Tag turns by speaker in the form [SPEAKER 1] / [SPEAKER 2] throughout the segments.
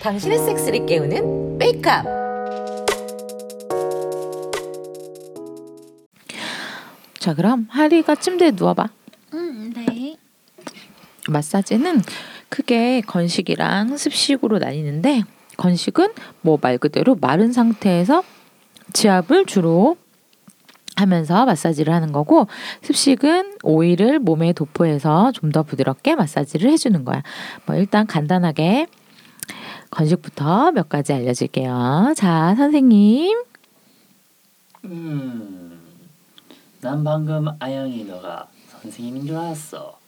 [SPEAKER 1] 당신의 섹스를 깨우는 메이크업.
[SPEAKER 2] 자, 그럼 하리가 침대에 누워봐.
[SPEAKER 3] 음, 네.
[SPEAKER 2] 마사지는 크게 건식이랑 습식으로 나뉘는데 건식은 뭐 말 그대로 마른 상태에서 지압을 주로 하면서 마사지를 하는 거고 습식은 오일을 몸에 도포해서 좀 더 부드럽게 마사지를 해주는 거야. 뭐 일단 간단하게 건식부터 몇 가지 알려줄게요. 자, 선생님.
[SPEAKER 4] 음, 난 방금 아영이 너가 선생님인 줄 알았어.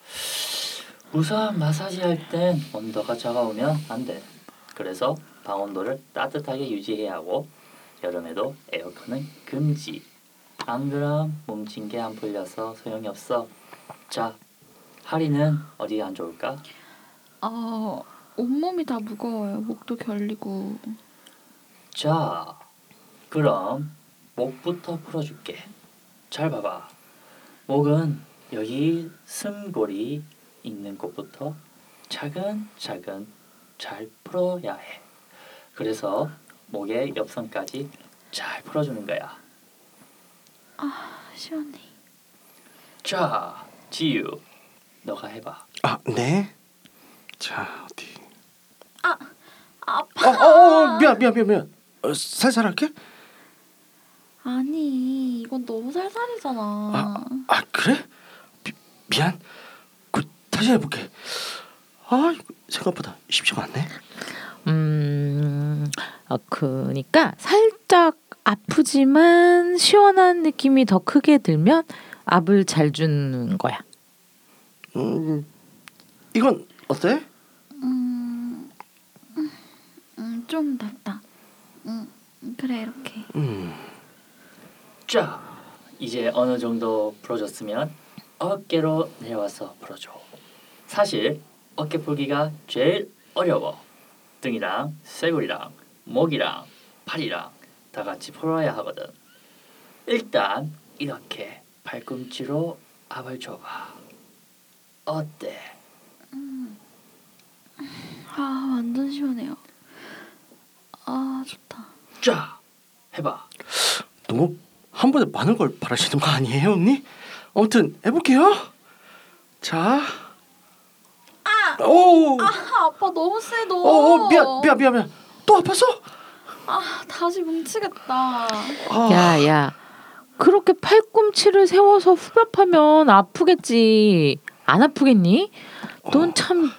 [SPEAKER 4] 우선 마사지 할 땐 온도가 차가우면 안 돼. 그래서 방 온도를 따뜻하게 유지해야 하고 여름에도 에어컨은 금지. 안 그럼 뭉친 게 안 풀려서 소용이 없어. 자, 하리는 어디가 안 좋을까?
[SPEAKER 3] 어, 온몸이 다 무거워요. 목도 결리고.
[SPEAKER 4] 자, 그럼 목부터 풀어줄게. 잘 봐봐. 목은 여기 승골이 있는 곳부터 차근차근 잘 풀어야 해. 그래서 목의 옆선까지 잘 풀어주는 거야.
[SPEAKER 3] 아, 시원해.
[SPEAKER 4] 자, 지유, 너가 해봐.
[SPEAKER 5] 아, 네. 자, 어디?
[SPEAKER 3] 아파.
[SPEAKER 5] 어, 어, 어 미안, 미안, 미안, 미안. 어, 살살 할게.
[SPEAKER 3] 아니, 이건 너무 살살이잖아.
[SPEAKER 5] 아, 아 그래? 미, 미안. 그 다시 해볼게. 아, 생각보다 쉽지가 않네.
[SPEAKER 2] 음, 어, 그니까 살짝 아프지만 시원한 느낌이 더 크게 들면 압을 잘 주는 거야.
[SPEAKER 5] 음, 이건 어때?
[SPEAKER 3] 음, 음, 음, 좀 낫다. 음, 그래, 이렇게.
[SPEAKER 5] 음,
[SPEAKER 4] 자, 이제 어느 정도 풀어줬으면 어깨로 내려와서 풀어줘. 사실 어깨 풀기가 제일 어려워. 등이랑 쇄골이랑 목이랑 팔이랑 다 같이 풀어야 하거든. 일단 이렇게 팔꿈치로 압을 줘봐. 어때?
[SPEAKER 3] 아, 완전 시원해요. 아, 좋다.
[SPEAKER 4] 자, 해봐.
[SPEAKER 5] 너무 한 번에 많은 걸 바라시는 거 아니에요, 언니? 아무튼 해볼게요. 자. 아, 오,
[SPEAKER 3] 아, 아빠 너무 세, 너.
[SPEAKER 5] 어, 어, 미안, 미안, 미안, 미안. 또 아팠어?
[SPEAKER 3] 아, 다시 뭉치겠다.
[SPEAKER 5] 아,
[SPEAKER 2] 야, 야. 그렇게 팔꿈치를 세워서 후벼파면 아프겠지. 안 아프겠니? 넌 참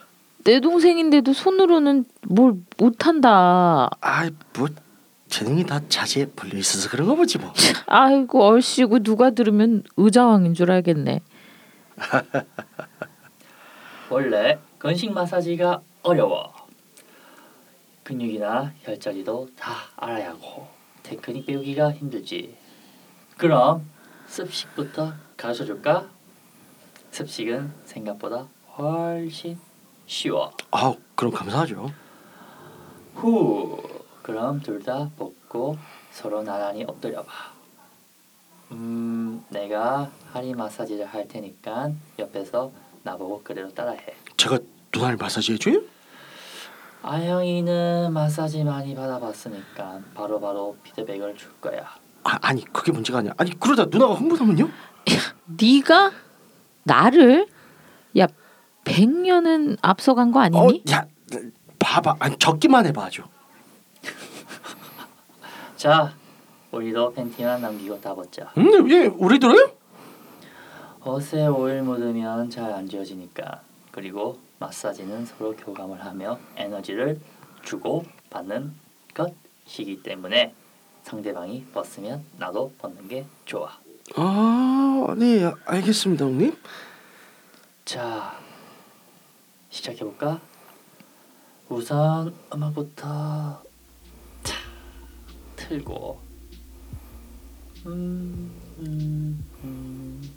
[SPEAKER 2] 내 동생인데도 손으로는 뭘 못한다.
[SPEAKER 5] 아, 뭐 재능이 다 자지에 불려 있어서 그런 거 보지 뭐.
[SPEAKER 2] 아이고 얼씨구 누가 들으면 의자왕인 줄 알겠네.
[SPEAKER 4] 원래 건식 마사지가 어려워. 근육이나 혈자리도 다 알아야 하고 테크닉 배우기가 힘들지. 그럼 습식부터 가르쳐 줄까? 습식은 생각보다 훨씬 쉬워.
[SPEAKER 5] 아, 그럼 감사하죠.
[SPEAKER 4] 후. 그럼 둘 다 벗고 서로 나란히 엎드려 봐. 음, 내가 하리 마사지를 할 테니까 옆에서 나보고 그대로 따라해.
[SPEAKER 5] 제가 누나를 마사지 해 줘요?
[SPEAKER 4] 아영이는 마사지 많이 받아봤으니까 바로 바로 피드백을 줄 거야.
[SPEAKER 5] 아, 아니 그게 문제가 아니야. 아니 그러다 누나가 흥분하면요?
[SPEAKER 2] 네가 나를 야 100년은 앞서간 거 아니니?
[SPEAKER 5] 어, 야, 봐봐. 아니 적기만 해봐죠.
[SPEAKER 4] 자, 우리도 팬티만 남기고 다 벗자.
[SPEAKER 5] 음, 예, 우리들어요?
[SPEAKER 4] 옷에 오일 묻으면 잘 안 지워지니까. 그리고 마사지는 서로 교감을 하며 에너지를 주고 받는 것이기 때문에 상대방이 벗으면 나도 벗는 게 좋아.
[SPEAKER 5] 아, 네, 알겠습니다, 형님.
[SPEAKER 4] 자, 시작해 볼까? 우선 음악부터 차, 틀고 음, 음, 음.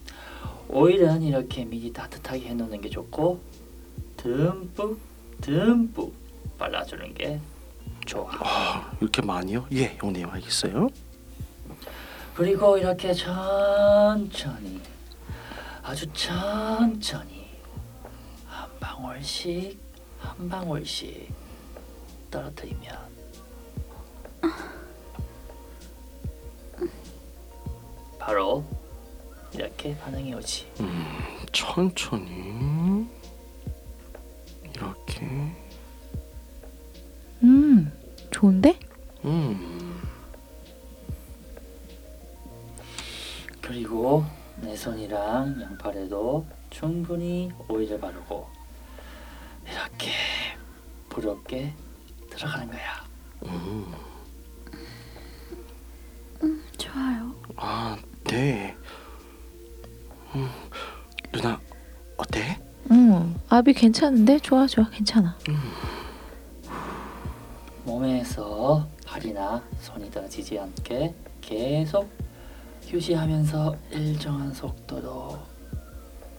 [SPEAKER 4] 오일은 이렇게 미리 따뜻하게 해놓는 게 좋고 듬뿍 듬뿍 발라주는 게 좋아.
[SPEAKER 5] 아, 이렇게 많이요? 예, 형님 알겠어요.
[SPEAKER 4] 그리고 이렇게 천천히 아주 천천히 방울씩 한 방울씩 떨어뜨리면 바로 이렇게 반응이 오지.
[SPEAKER 5] 천천히 이렇게
[SPEAKER 2] 음, 좋은데?
[SPEAKER 5] 음
[SPEAKER 4] 그리고 내 손이랑 양팔에도 충분히 오일을 바르고 이렇게 부드럽게 들어가는 거야.
[SPEAKER 5] 음.
[SPEAKER 3] 좋아요.
[SPEAKER 5] 아, 네. 음, 누나 어때?
[SPEAKER 2] 응, 아비 괜찮은데? 좋아, 좋아, 괜찮아.
[SPEAKER 4] 몸에서 발이나 손이 떨어지지 않게 계속 휴지하면서 일정한 속도로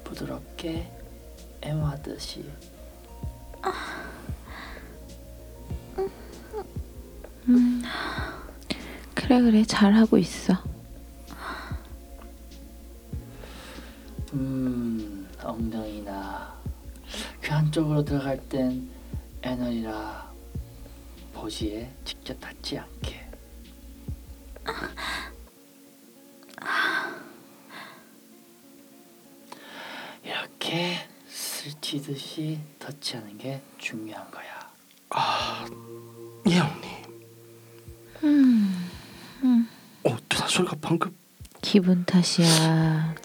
[SPEAKER 4] 부드럽게 애무하듯이
[SPEAKER 2] 음, 그래, 그래, 잘하고 있어.
[SPEAKER 4] 직접 닿지 않게 이렇게 스치듯이 터치하는 게 중요한 거야.
[SPEAKER 5] 예, 형님.
[SPEAKER 2] 음,
[SPEAKER 5] 어, 누나 소리가 방금
[SPEAKER 2] 기분 탓이야.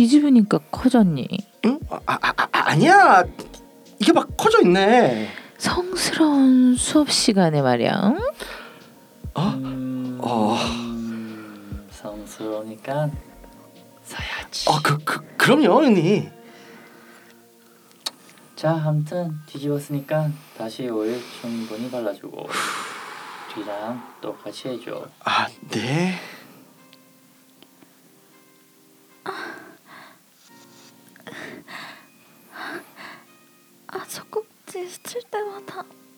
[SPEAKER 2] 뒤집으니까 커졌니?
[SPEAKER 5] 응? 아, 아, 아, 아, 아니야. 이게 막 커져 있네.
[SPEAKER 2] 성스러운 수업 시간에 말이야. 응?
[SPEAKER 5] 어?
[SPEAKER 4] 음,
[SPEAKER 5] 어.
[SPEAKER 4] 성스러우니까 사야지.
[SPEAKER 5] 어, 그, 그 그럼요, 형님.
[SPEAKER 4] 자, 아무튼 뒤집었으니까 다시 오일 충분히 발라주고 뒤랑 똑같이 해줘.
[SPEAKER 5] 아, 네.
[SPEAKER 3] 스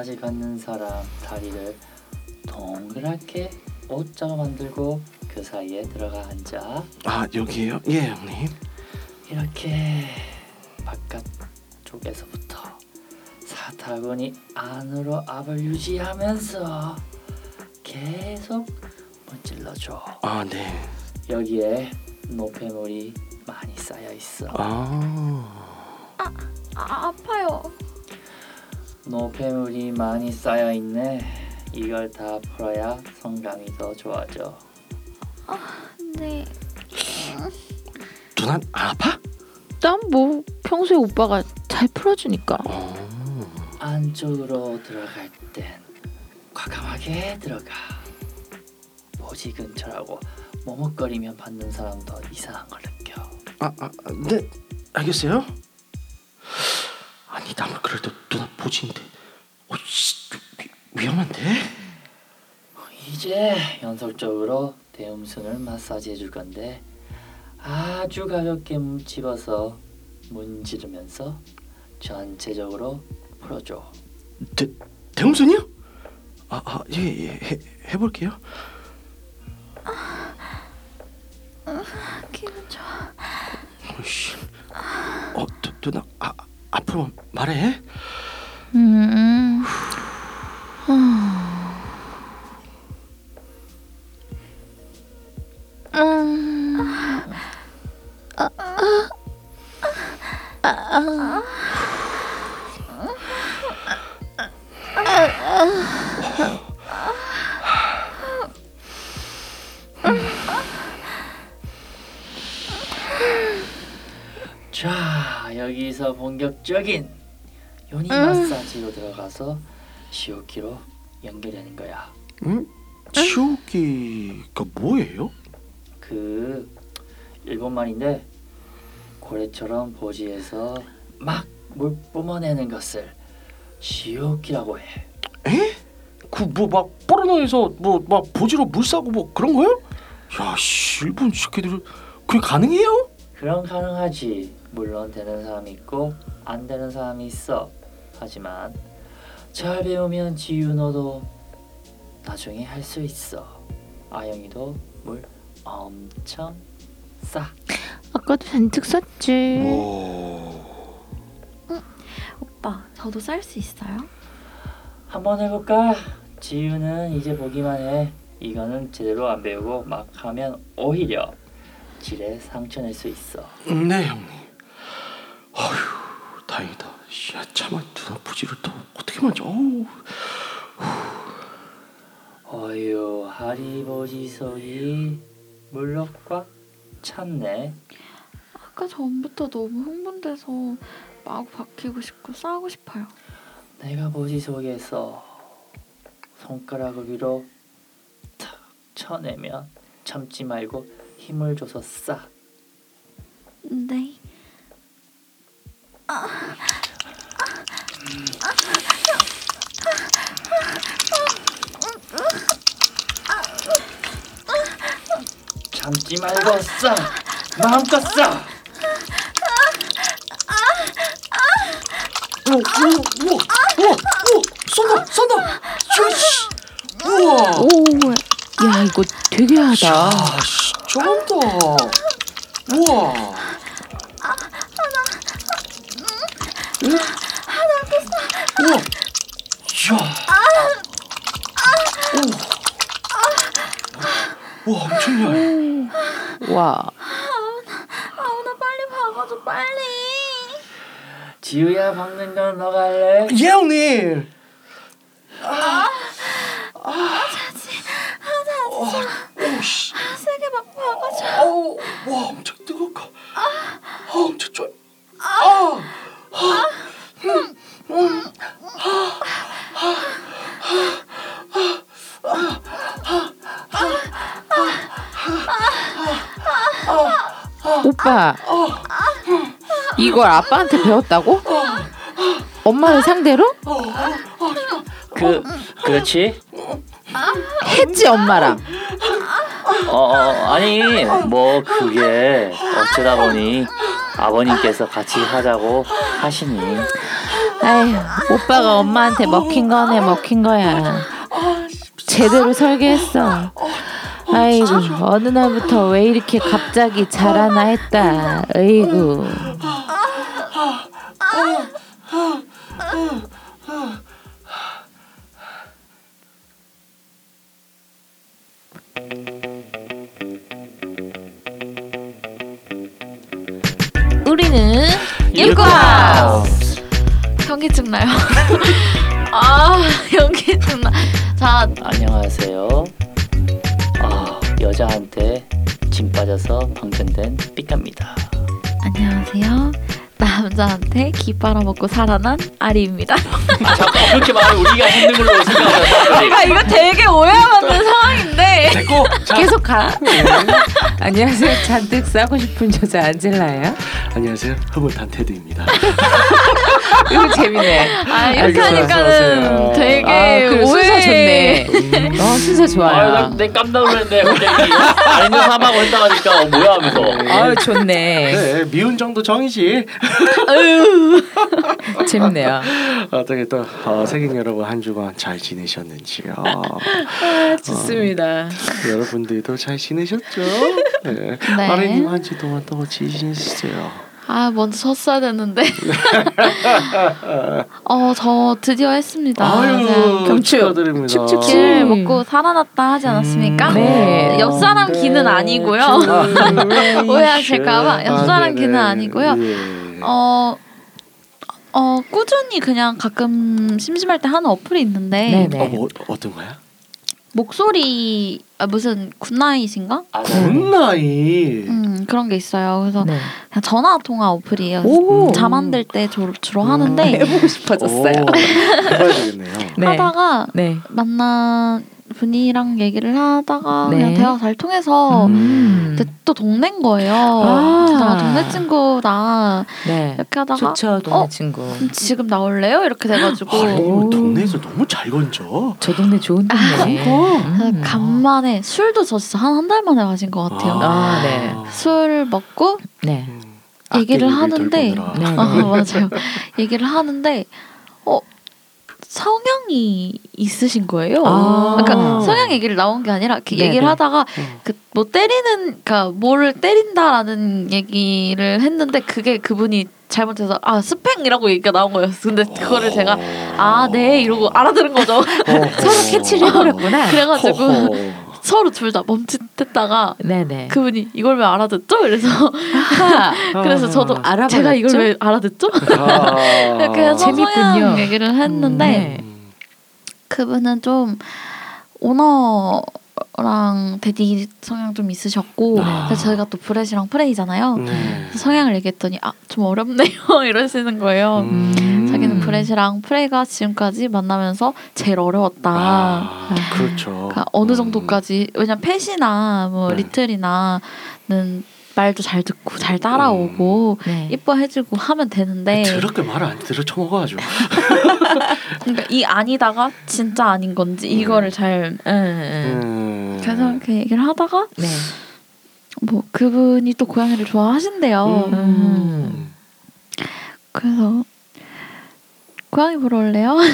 [SPEAKER 4] 마사지 받는 사람 다리를 동그랗게 O자로 만들고 그 사이에 들어가 앉아.
[SPEAKER 5] 아, 여기에요? 예, 형님.
[SPEAKER 4] 이렇게 바깥 쪽에서부터 사타구니 안으로 압을 유지하면서 계속 문질러줘.
[SPEAKER 5] 아, 네.
[SPEAKER 4] 여기에 노폐물이 많이 쌓여 있어.
[SPEAKER 5] 아.
[SPEAKER 3] 아, 아파요.
[SPEAKER 4] 노폐물이 많이 쌓여 있네. 이걸 다 풀어야 성감이 더 좋아져.
[SPEAKER 3] 네.
[SPEAKER 5] 누나 안 아파?
[SPEAKER 2] 난 뭐 평소에 오빠가 잘 풀어주니까.
[SPEAKER 5] 어.
[SPEAKER 4] 안쪽으로 들어갈 땐 과감하게 들어가. 보지 근처라고 머뭇거리면 받는 사람도 이상한 걸 느껴.
[SPEAKER 5] 아, 아, 네. 알겠어요. 아니, 나만 그래도 누나 보지인데. 어, 씨, 위, 위험한데?
[SPEAKER 4] 이제 연속적으로 대음순을 마사지해 줄 건데 아주 가볍게 집어서 문지르면서 전체적으로 풀어줘.
[SPEAKER 5] 대, 대웅선이요? 아, 아, 예, 예, 해, 해볼게요.
[SPEAKER 3] 기분 좋아.
[SPEAKER 5] 어이씨. 어, 누, 누나, 아, 앞으로 말해.
[SPEAKER 2] 음. 음. 아, 아, 아, 아. 아. 아.
[SPEAKER 4] 자 여기서 본격적인 요니 마사지로 들어가서 시오키로 연결되는 거야.
[SPEAKER 5] 음? 치우기가 뭐예요?
[SPEAKER 4] 그 일본 말인데 고래처럼 보지에서 막 물 뿜어내는 것을 시오키라고 해.
[SPEAKER 5] 에? 그 뭐 막 포르노에서 뭐 막 보지로 물 싸고 뭐 그런 거요? 야, 씨, 일본 새끼들 그게 가능해요?
[SPEAKER 4] 그럼 가능하지. 물론 되는 사람이 있고 안 되는 사람이 있어. 하지만 잘 배우면 지윤호도 나중에 할 수 있어. 아영이도 물 엄청 싸.
[SPEAKER 2] 아까도 잔뜩 썼지.
[SPEAKER 5] 뭐
[SPEAKER 3] 오빠 저도 쌀 수 있어요?
[SPEAKER 4] 한번 해볼까? 지윤은 이제 보기만 해. 이거는 제대로 안 배우고 막 하면 오히려 질에 상처 낼수 있어.
[SPEAKER 5] 네, 형님. 아휴, 다행이다. 야, 차마 누나 보지를 또 어떻게 만져? 어우.
[SPEAKER 4] 어휴 하리보지석이 물로 꽉 찼네.
[SPEAKER 3] 아까 전부터 너무 흥분돼서 마구 박히고 싶고 싸우고 싶어요.
[SPEAKER 4] 내가 보지 속에서 손가락을 위로 탁 쳐내면 참지 말고 힘을 줘서 싸.
[SPEAKER 3] 네.
[SPEAKER 4] 참지 말고 싸. 마음껏 싸.
[SPEAKER 5] 오, 오, 오, 오, 오, 쏜다, 쏜다. 우와.
[SPEAKER 2] 오, 야 이거 되게 하다.
[SPEAKER 5] 야, 씨, 쩐다. 우와. 응? 우와. 이야. 오. 와, 엄청나요.
[SPEAKER 2] 와,
[SPEAKER 3] 아나 빨리 박아줘 빨리.
[SPEAKER 4] 지우야 박는 건 너가 할래?
[SPEAKER 5] 예, 형님. 아, 아, 오, 씨.
[SPEAKER 3] 세게 막 박아줘.
[SPEAKER 5] 아우, 와, 엄청 뜨겁고. 아, 엄청 쫄. 아,
[SPEAKER 2] 오빠 이걸 아빠한테 배웠다고? 엄마를 상대로?
[SPEAKER 4] 그 그렇지.
[SPEAKER 2] 했지 엄마랑.
[SPEAKER 4] 어, 어 아니 뭐 그게 어쩌다 보니 아버님께서 같이 하자고 하시니.
[SPEAKER 2] 아휴, 오빠가 엄마한테 먹힌 거네 먹힌 거야. 제대로 설계했어. 아이고 어느 날부터 왜 이렇게 갑자기 자라나 했다. 아이고.
[SPEAKER 3] 기 빨아먹고 살아난 아리입니다.
[SPEAKER 4] 아, 잠깐 그렇게 말을 우리가 했는 걸로 생각하자.
[SPEAKER 3] 제가 이거 되게 오해하는 상황인데.
[SPEAKER 5] 됐고. 자,
[SPEAKER 2] 계속 가. 안녕하세요. 잔뜩 싸고 싶은 여자 안젤라예요.
[SPEAKER 5] 안녕하세요. 흐뭇한 테드입니다.
[SPEAKER 2] 이거 재밌네.
[SPEAKER 3] 아 이렇게
[SPEAKER 5] 알겠어요.
[SPEAKER 3] 하니까는. 되게
[SPEAKER 2] 아, 그래, 순서
[SPEAKER 3] 오해.
[SPEAKER 2] 좋네.
[SPEAKER 5] 음.
[SPEAKER 2] 어, 순서 좋아요.
[SPEAKER 4] 아 내 깜짝 놀랐네 갑자기 아는 사람하고 했다 하니까 어, 뭐야 하면서.
[SPEAKER 2] 아유, 좋네.
[SPEAKER 5] 그래, 미운 정도 정이지.
[SPEAKER 2] 재밌네요.
[SPEAKER 5] 어떻게 또 어, 세계 여러분 한 주간 잘 지내셨는지요?
[SPEAKER 2] 아, 좋습니다.
[SPEAKER 5] 여러분들도 잘 지내셨죠? 네.
[SPEAKER 3] 네.
[SPEAKER 5] 마리님 한 주 동안 또 지내셨어요.
[SPEAKER 3] 아 먼저 섰어야 됐는데. 어저 드디어 했습니다.
[SPEAKER 5] 아유,
[SPEAKER 2] 경축.
[SPEAKER 5] 축하드립니다.
[SPEAKER 2] 축축.
[SPEAKER 3] 기를 먹고 살아났다 하지 않았습니까?
[SPEAKER 5] 음,
[SPEAKER 2] 네.
[SPEAKER 3] 옆 사람 기는 아니고요. 오해하실까봐 옆 사람 기는 아니고요.
[SPEAKER 5] 예.
[SPEAKER 3] 어, 어 꾸준히 그냥 가끔 심심할 때 하는 어플이 있는데
[SPEAKER 2] 네네.
[SPEAKER 5] 어, 뭐, 어떤 거야?
[SPEAKER 3] 목소리 아, 무슨 굿나잇인가?
[SPEAKER 4] 아,
[SPEAKER 5] 굿나잇.
[SPEAKER 3] 음, 음, 그런 게 있어요. 그래서
[SPEAKER 2] 네.
[SPEAKER 3] 그냥 전화 통화 어플이에요.
[SPEAKER 2] 오.
[SPEAKER 3] 잠 안 들 때 주로, 주로
[SPEAKER 5] 음.
[SPEAKER 3] 하는데
[SPEAKER 2] 해보고 싶어졌어요.
[SPEAKER 5] 오, 해봐야 되겠네요.
[SPEAKER 2] 네.
[SPEAKER 3] 하다가
[SPEAKER 2] 네.
[SPEAKER 3] 만난 분이랑 얘기를 하다가
[SPEAKER 2] 네.
[SPEAKER 3] 그냥 대화가 잘 통해서
[SPEAKER 2] 음.
[SPEAKER 3] 또 동네인 거예요.
[SPEAKER 2] 아.
[SPEAKER 3] 나 동네 친구다
[SPEAKER 2] 네.
[SPEAKER 3] 이렇게 하다가
[SPEAKER 2] 좋죠, 동네
[SPEAKER 3] 어?
[SPEAKER 2] 친구.
[SPEAKER 3] 지금 나올래요? 이렇게 돼가지고
[SPEAKER 5] 아유, 동네에서 너무 잘 건져.
[SPEAKER 2] 저 동네 좋은 동네.
[SPEAKER 3] 그래서
[SPEAKER 2] 음.
[SPEAKER 3] 간만에 술도 저 진짜 한 한 달 만에 마신 것 같아요.
[SPEAKER 2] 아, 네.
[SPEAKER 3] 술 먹고
[SPEAKER 2] 네.
[SPEAKER 5] 음,
[SPEAKER 3] 얘기를
[SPEAKER 5] 악기를
[SPEAKER 3] 하는데
[SPEAKER 5] 덜 보느라.
[SPEAKER 2] 네.
[SPEAKER 3] 어, 맞아요. 얘기를 하는데 어 성향이 있으신 거예요.
[SPEAKER 2] 아.
[SPEAKER 3] 그러니까 성향 얘기를 나온 게 아니라
[SPEAKER 2] 네네.
[SPEAKER 3] 얘기를 하다가
[SPEAKER 5] 음.
[SPEAKER 3] 그뭐 때리는 그러니까 뭐를 때린다라는 얘기를 했는데 그게 그분이 잘못해서 아 스팽이라고 얘기가 나온 거였어. 근데 그거를 제가 아 네 이러고 알아들은 거죠.
[SPEAKER 2] 서로 캐치를 해버렸구나.
[SPEAKER 3] 그래가지고. 서로 둘 다 멈칫했다가
[SPEAKER 2] 네네.
[SPEAKER 3] 그분이 이걸 왜 알아듣죠? 이래서. 그래서 저도
[SPEAKER 2] 알아봤죠?
[SPEAKER 3] 제가 이걸 왜 알아듣죠?
[SPEAKER 5] 아.
[SPEAKER 3] 이렇게 해서
[SPEAKER 2] 재밌군요.
[SPEAKER 3] 얘기를 했는데
[SPEAKER 2] 네.
[SPEAKER 5] 음.
[SPEAKER 3] 그분은 좀 오너랑 daddy 성향 좀 있으셨고
[SPEAKER 5] 아.
[SPEAKER 3] 그래서 저희가 또 brat이랑 prey잖아요.
[SPEAKER 5] 네.
[SPEAKER 3] 성향을 얘기했더니 아 좀 어렵네요 이러시는 거예요.
[SPEAKER 5] 음.
[SPEAKER 3] 브렛이랑 프레이가 지금까지 만나면서 제일 어려웠다.
[SPEAKER 5] 아, 그렇죠.
[SPEAKER 3] 그러니까 어느
[SPEAKER 5] 음.
[SPEAKER 3] 정도까지 왜냐면 펫이나 뭐
[SPEAKER 5] 네.
[SPEAKER 3] 리틀이나는 말도 잘 듣고 잘 따라오고
[SPEAKER 2] 네.
[SPEAKER 3] 이뻐해주고 하면 되는데
[SPEAKER 5] 더럽게 말을 안 들어 쳐먹어가지고.
[SPEAKER 3] 그러니까 이 아니다가 진짜 아닌 건지 이거를 잘
[SPEAKER 2] 응, 응.
[SPEAKER 5] 음.
[SPEAKER 3] 그래서 이렇게 얘기를 하다가
[SPEAKER 2] 네.
[SPEAKER 3] 뭐 그분이 또 고양이를 좋아하신대요.
[SPEAKER 2] 음.
[SPEAKER 3] 그래서 고양이 보러 올래요?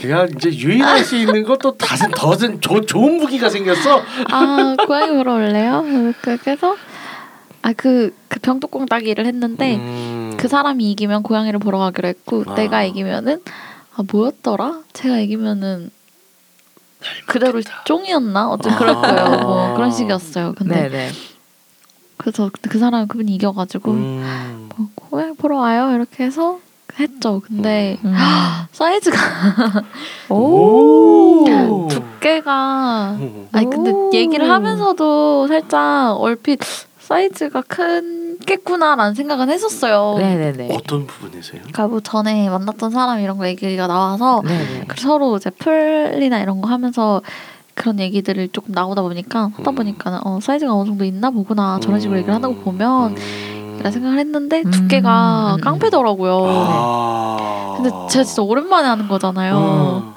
[SPEAKER 5] 그냥 이제 유인할 수 있는 것도 다른 더는 조, 좋은 무기가 생겼어.
[SPEAKER 3] 아 고양이 보러 올래요? 그- 그래서 아그 그 병뚜껑 따기를 했는데
[SPEAKER 5] 음.
[SPEAKER 3] 그 사람이 이기면 고양이를 보러 가기로 했고
[SPEAKER 5] 아.
[SPEAKER 3] 내가 이기면은 아 뭐였더라? 제가 이기면은 그대로 쫑이었나? 어쨌든 그럴
[SPEAKER 5] 아.
[SPEAKER 3] 거예요. 뭐 그런 식이었어요. 근데
[SPEAKER 2] 네네.
[SPEAKER 3] 그래서 그 사람 그분이 이겨가지고
[SPEAKER 5] 음.
[SPEAKER 3] 뭐 고양이 보러 와요 이렇게 해서 했죠. 근데
[SPEAKER 2] 음.
[SPEAKER 3] 사이즈가
[SPEAKER 5] 오.
[SPEAKER 3] 두께가
[SPEAKER 5] 음.
[SPEAKER 3] 아니 근데
[SPEAKER 2] 오.
[SPEAKER 3] 얘기를 하면서도 살짝 얼핏 사이즈가 큰겠구나라는 생각은 했었어요.
[SPEAKER 2] 네네네.
[SPEAKER 5] 어떤 부분에서요?
[SPEAKER 3] 그러니까 뭐 전에 만났던 사람 이런 거 얘기가 나와서 서로 이제 풀이나 이런 거 하면서 그런 얘기들을 조금 나오다 보니까 하다
[SPEAKER 5] 음.
[SPEAKER 3] 보니까 어 사이즈가 어느 정도 있나 보구나 저런 식으로 얘기를 한다고 보면
[SPEAKER 5] 음.
[SPEAKER 3] 생각을 했는데
[SPEAKER 2] 음.
[SPEAKER 3] 두께가
[SPEAKER 2] 음.
[SPEAKER 3] 깡패더라고요.
[SPEAKER 5] 아.
[SPEAKER 3] 근데 제가 진짜 오랜만에 하는 거잖아요.
[SPEAKER 5] 음.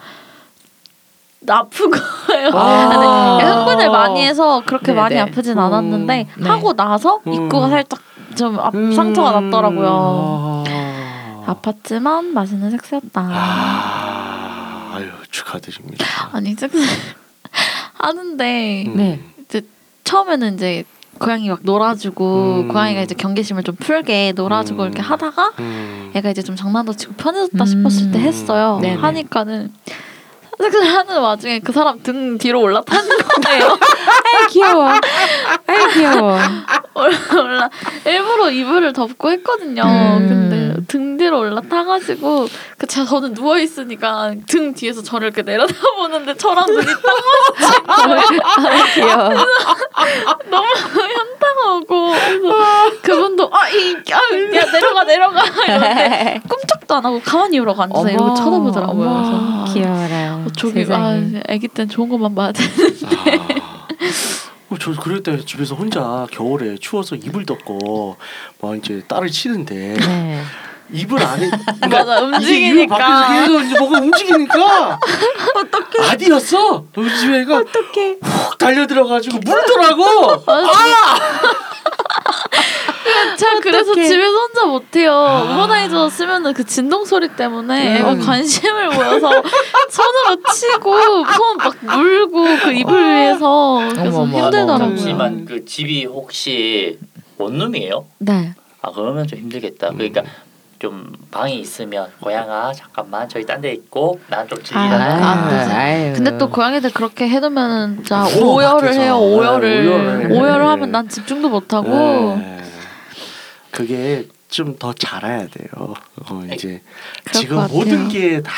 [SPEAKER 3] 아픈 거예요.
[SPEAKER 2] 아.
[SPEAKER 3] 근데 흥분을 많이 해서 그렇게
[SPEAKER 2] 네네.
[SPEAKER 3] 많이 아프진
[SPEAKER 5] 음.
[SPEAKER 3] 않았는데
[SPEAKER 2] 네.
[SPEAKER 3] 하고 나서
[SPEAKER 5] 음.
[SPEAKER 3] 입구가 살짝 좀 아,
[SPEAKER 5] 음.
[SPEAKER 3] 상처가 났더라고요.
[SPEAKER 5] 아.
[SPEAKER 3] 아팠지만 맛있는 섹스였다.
[SPEAKER 5] 아. 아유 축하드립니다.
[SPEAKER 3] 아니 섹스 하는데
[SPEAKER 5] 음.
[SPEAKER 2] 네.
[SPEAKER 3] 처음에는 이제 고양이 막 놀아주고
[SPEAKER 5] 음.
[SPEAKER 3] 고양이가 이제 경계심을 좀 풀게 놀아주고
[SPEAKER 5] 음.
[SPEAKER 3] 이렇게 하다가
[SPEAKER 5] 음.
[SPEAKER 3] 애가 이제 좀 장난도 치고 편해졌다
[SPEAKER 2] 음.
[SPEAKER 3] 싶었을 때 했어요.
[SPEAKER 2] 네네.
[SPEAKER 3] 하니까는 섹스를 하는 와중에 그 사람 등 뒤로 올라타는 거예요.
[SPEAKER 2] 아이 귀여워. 아이 귀여워.
[SPEAKER 3] 올라 일부러 이불을 덮고 했거든요.
[SPEAKER 2] 음.
[SPEAKER 3] 근데 등 뒤로 올라타가지고 그 제가 저는 누워 있으니까 등 뒤에서 저를 이렇게 내려다보는데 저랑 눈이 딱
[SPEAKER 2] 아이 귀여워.
[SPEAKER 3] 너무 현타가 오고 그래서 그분도 아이야 내려가 내려가 이러는데 끔찍도 안 하고 가만히 이러고 앉아서 이러고 쳐다보더라고요. 아,
[SPEAKER 2] 귀여워라.
[SPEAKER 3] 어, 저기 아,
[SPEAKER 2] 세상에.
[SPEAKER 3] 아기 땐 좋은 것만 돼.
[SPEAKER 5] 아. 어, 저 그럴 때 집에서 혼자 겨울에 추워서 이불 덮고 막 이제 딸을 치는데
[SPEAKER 2] 네.
[SPEAKER 5] 이불 안에
[SPEAKER 3] 맞아
[SPEAKER 5] 이게 이불
[SPEAKER 3] 움직이니까.
[SPEAKER 5] 밖에서 계속 이제 뭐가 움직이니까 어떻게 아니었어 우리 집에 애가
[SPEAKER 2] 어떡해.
[SPEAKER 5] 훅 달려 들어가지고 물더라고
[SPEAKER 3] 제가 그래서. 집에서 혼자 못해요.
[SPEAKER 5] 아.
[SPEAKER 3] 우머나이저 쓰면은 그 진동 소리 때문에
[SPEAKER 2] 음.
[SPEAKER 3] 애가 관심을 보여서 손으로 치고 손 막 물고 그 이불 위에서 그래서
[SPEAKER 2] 어머,
[SPEAKER 3] 힘들더라고요.
[SPEAKER 4] 잠시만 그 집이 혹시 원룸이에요?
[SPEAKER 3] 네.
[SPEAKER 4] 아 그러면 좀 힘들겠다. 그러니까 좀 방이 있으면 고양아 잠깐만 저희 딴 데 있고 난좀
[SPEAKER 3] 아,
[SPEAKER 4] 즐기다가
[SPEAKER 3] 안 되지.
[SPEAKER 2] 아유.
[SPEAKER 3] 근데 또 고양이들 그렇게 해두면은 진짜
[SPEAKER 5] 울어,
[SPEAKER 3] 오열을. 해요.
[SPEAKER 5] 네,
[SPEAKER 3] 오열을
[SPEAKER 5] 오열을 해.
[SPEAKER 3] 오열을 하면 난 집중도 못 하고
[SPEAKER 5] 네. 그게 좀더 자라야 돼요. 어, 이제 지금. 모든 게 다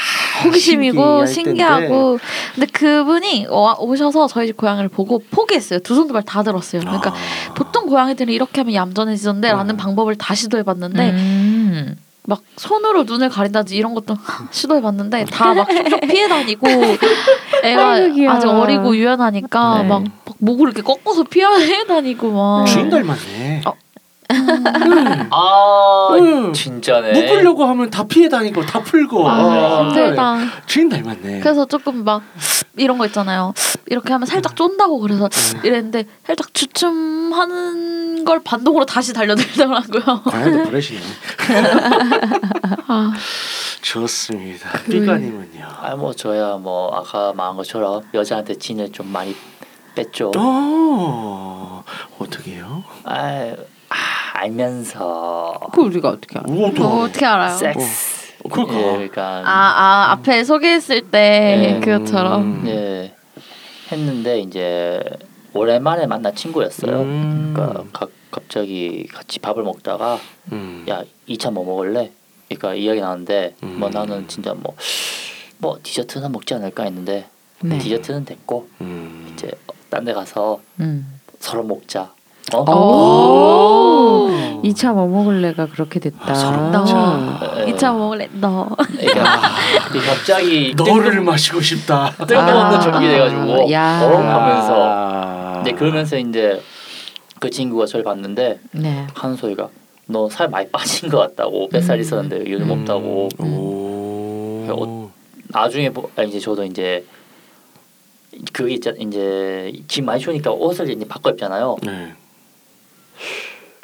[SPEAKER 3] 호기심이고
[SPEAKER 5] 텐데.
[SPEAKER 3] 신기하고 근데 그분이 와- 오셔서 저희 집 고양이를 보고 포기했어요. 두 손두발 다 들었어요. 그러니까
[SPEAKER 5] 아.
[SPEAKER 3] 보통 고양이들은 이렇게 하면 얌전해지던데라는
[SPEAKER 5] 음.
[SPEAKER 3] 방법을 다 시도해봤는데
[SPEAKER 2] 음.
[SPEAKER 3] 막 손으로 눈을 가린다든지 이런 것도 시도해봤는데 다막쭉 피해 다니고 애가
[SPEAKER 2] 아이고.
[SPEAKER 3] 아직 어리고 유연하니까
[SPEAKER 2] 네.
[SPEAKER 3] 막, 막 목을 이렇게 꺾어서 피해 다니고 막
[SPEAKER 5] 주인 닮았네.
[SPEAKER 3] 어.
[SPEAKER 4] 아
[SPEAKER 5] 음.
[SPEAKER 4] 진짜네.
[SPEAKER 5] 묶으려고 하면 다 피해 다니고 다 풀고
[SPEAKER 3] 아,
[SPEAKER 5] 어,
[SPEAKER 3] 힘들다.
[SPEAKER 5] 주인 닮았네.
[SPEAKER 3] 그래서 조금 막 이런 거 있잖아요. 이렇게 하면 살짝 쫀다고 그래서 이랬는데 살짝 주춤하는 걸 반동으로 다시 달려들더라고요.
[SPEAKER 5] 과연 브레시네.
[SPEAKER 3] 아,
[SPEAKER 5] 좋습니다.
[SPEAKER 3] 그
[SPEAKER 5] 삐까님은요.
[SPEAKER 4] 아뭐 저야 뭐 아까 말한 것처럼 여자한테 진을 좀 많이 뺐죠.
[SPEAKER 5] 어 어떻게요?
[SPEAKER 4] 아, 아 알면서
[SPEAKER 2] 그 우리가 어떻게 알아?
[SPEAKER 5] 오,
[SPEAKER 3] 또뭐 어떻게 알아요?
[SPEAKER 4] 섹스.
[SPEAKER 5] 어, 그럴까?
[SPEAKER 4] 예, 그러니까
[SPEAKER 3] 아, 아 앞에 소개했을 때
[SPEAKER 4] 네.
[SPEAKER 3] 그것처럼
[SPEAKER 5] 음.
[SPEAKER 4] 예 했는데 이제 오랜만에 만난 친구였어요.
[SPEAKER 5] 음.
[SPEAKER 4] 그러니까 가, 갑자기 같이 밥을 먹다가
[SPEAKER 5] 음.
[SPEAKER 4] 야 2차 뭐 먹을래? 그러니까 이야기 나왔는데
[SPEAKER 5] 음.
[SPEAKER 4] 뭐 나는 진짜 뭐뭐 디저트나 먹지 않을까 했는데
[SPEAKER 2] 네.
[SPEAKER 4] 디저트는 됐고
[SPEAKER 5] 음.
[SPEAKER 4] 이제 딴 데 가서
[SPEAKER 2] 음.
[SPEAKER 4] 서로 먹자. 어?
[SPEAKER 2] 오. 2차 뭐 먹을래가 그렇게 됐다.
[SPEAKER 5] 아.
[SPEAKER 4] 예.
[SPEAKER 3] 2차 먹을래 너
[SPEAKER 4] 그러니까 갑자기
[SPEAKER 5] 너를 마시고 싶다.
[SPEAKER 4] 뜬금없는
[SPEAKER 2] 아.
[SPEAKER 4] 준비돼가지고
[SPEAKER 2] 야.
[SPEAKER 4] 어? 하면서
[SPEAKER 5] 아.
[SPEAKER 4] 네 그러면서 이제 그 친구가 저를 봤는데
[SPEAKER 2] 네.
[SPEAKER 4] 소리가 너 살 많이 빠진 것 같다고 뱃살
[SPEAKER 2] 음.
[SPEAKER 4] 있었는데 요즘 없다고
[SPEAKER 5] 음. 오.
[SPEAKER 4] 나중에 보, 아, 이제 저도 이제 그게 있잖 이제 집 많이 추우니까 옷을 이제 바꿔 입잖아요.
[SPEAKER 5] 네.